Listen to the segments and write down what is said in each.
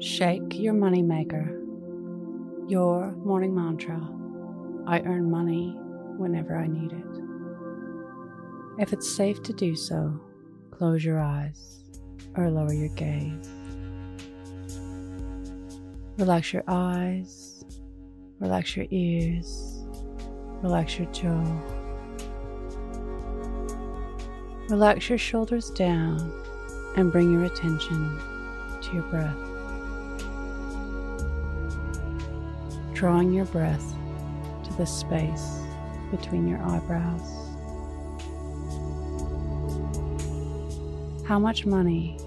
Shake your money maker. Your morning mantra I earn money whenever I need it. If it's safe to do so, close your eyes or lower your gaze. Relax your eyes, relax your ears, relax your jaw. Relax your shoulders down and bring your attention to your breath. Drawing your breath to the space between your eyebrows. How much money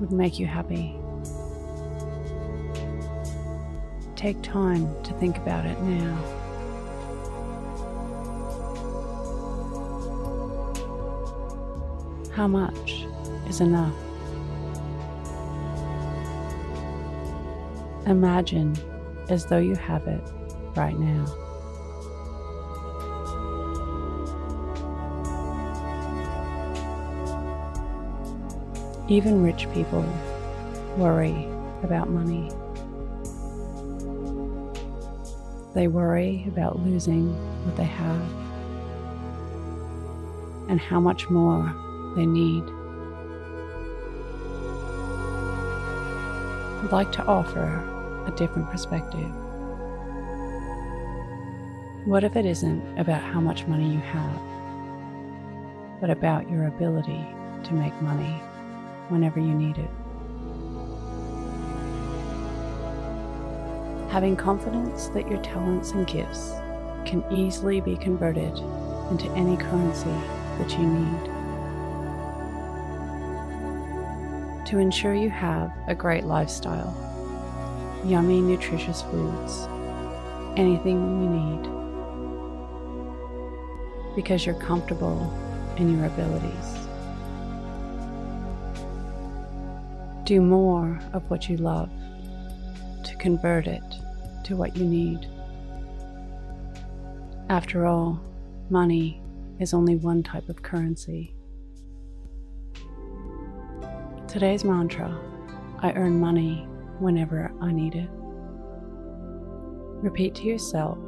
would make you happy? Take time to think about it now. How much is enough? Imagine as though you have it right now. Even rich people worry about money. They worry about losing what they have and how much more they need. I'd like to offer a different perspective. What if it isn't about how much money you have, but about your ability to make money whenever you need it? Having confidence that your talents and gifts can easily be converted into any currency that you need. To ensure you have a great lifestyle, yummy, nutritious foods, anything you need, because you're comfortable in your abilities. Do more of what you love to convert it to what you need. After all, money is only one type of currency. Today's mantra I earn money whenever I need it. Repeat to yourself,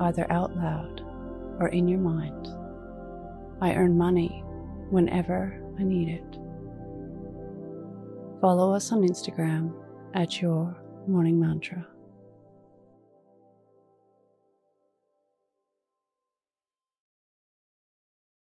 either out loud or in your mind I earn money whenever I need it. Follow us on Instagram at Your Morning Mantra.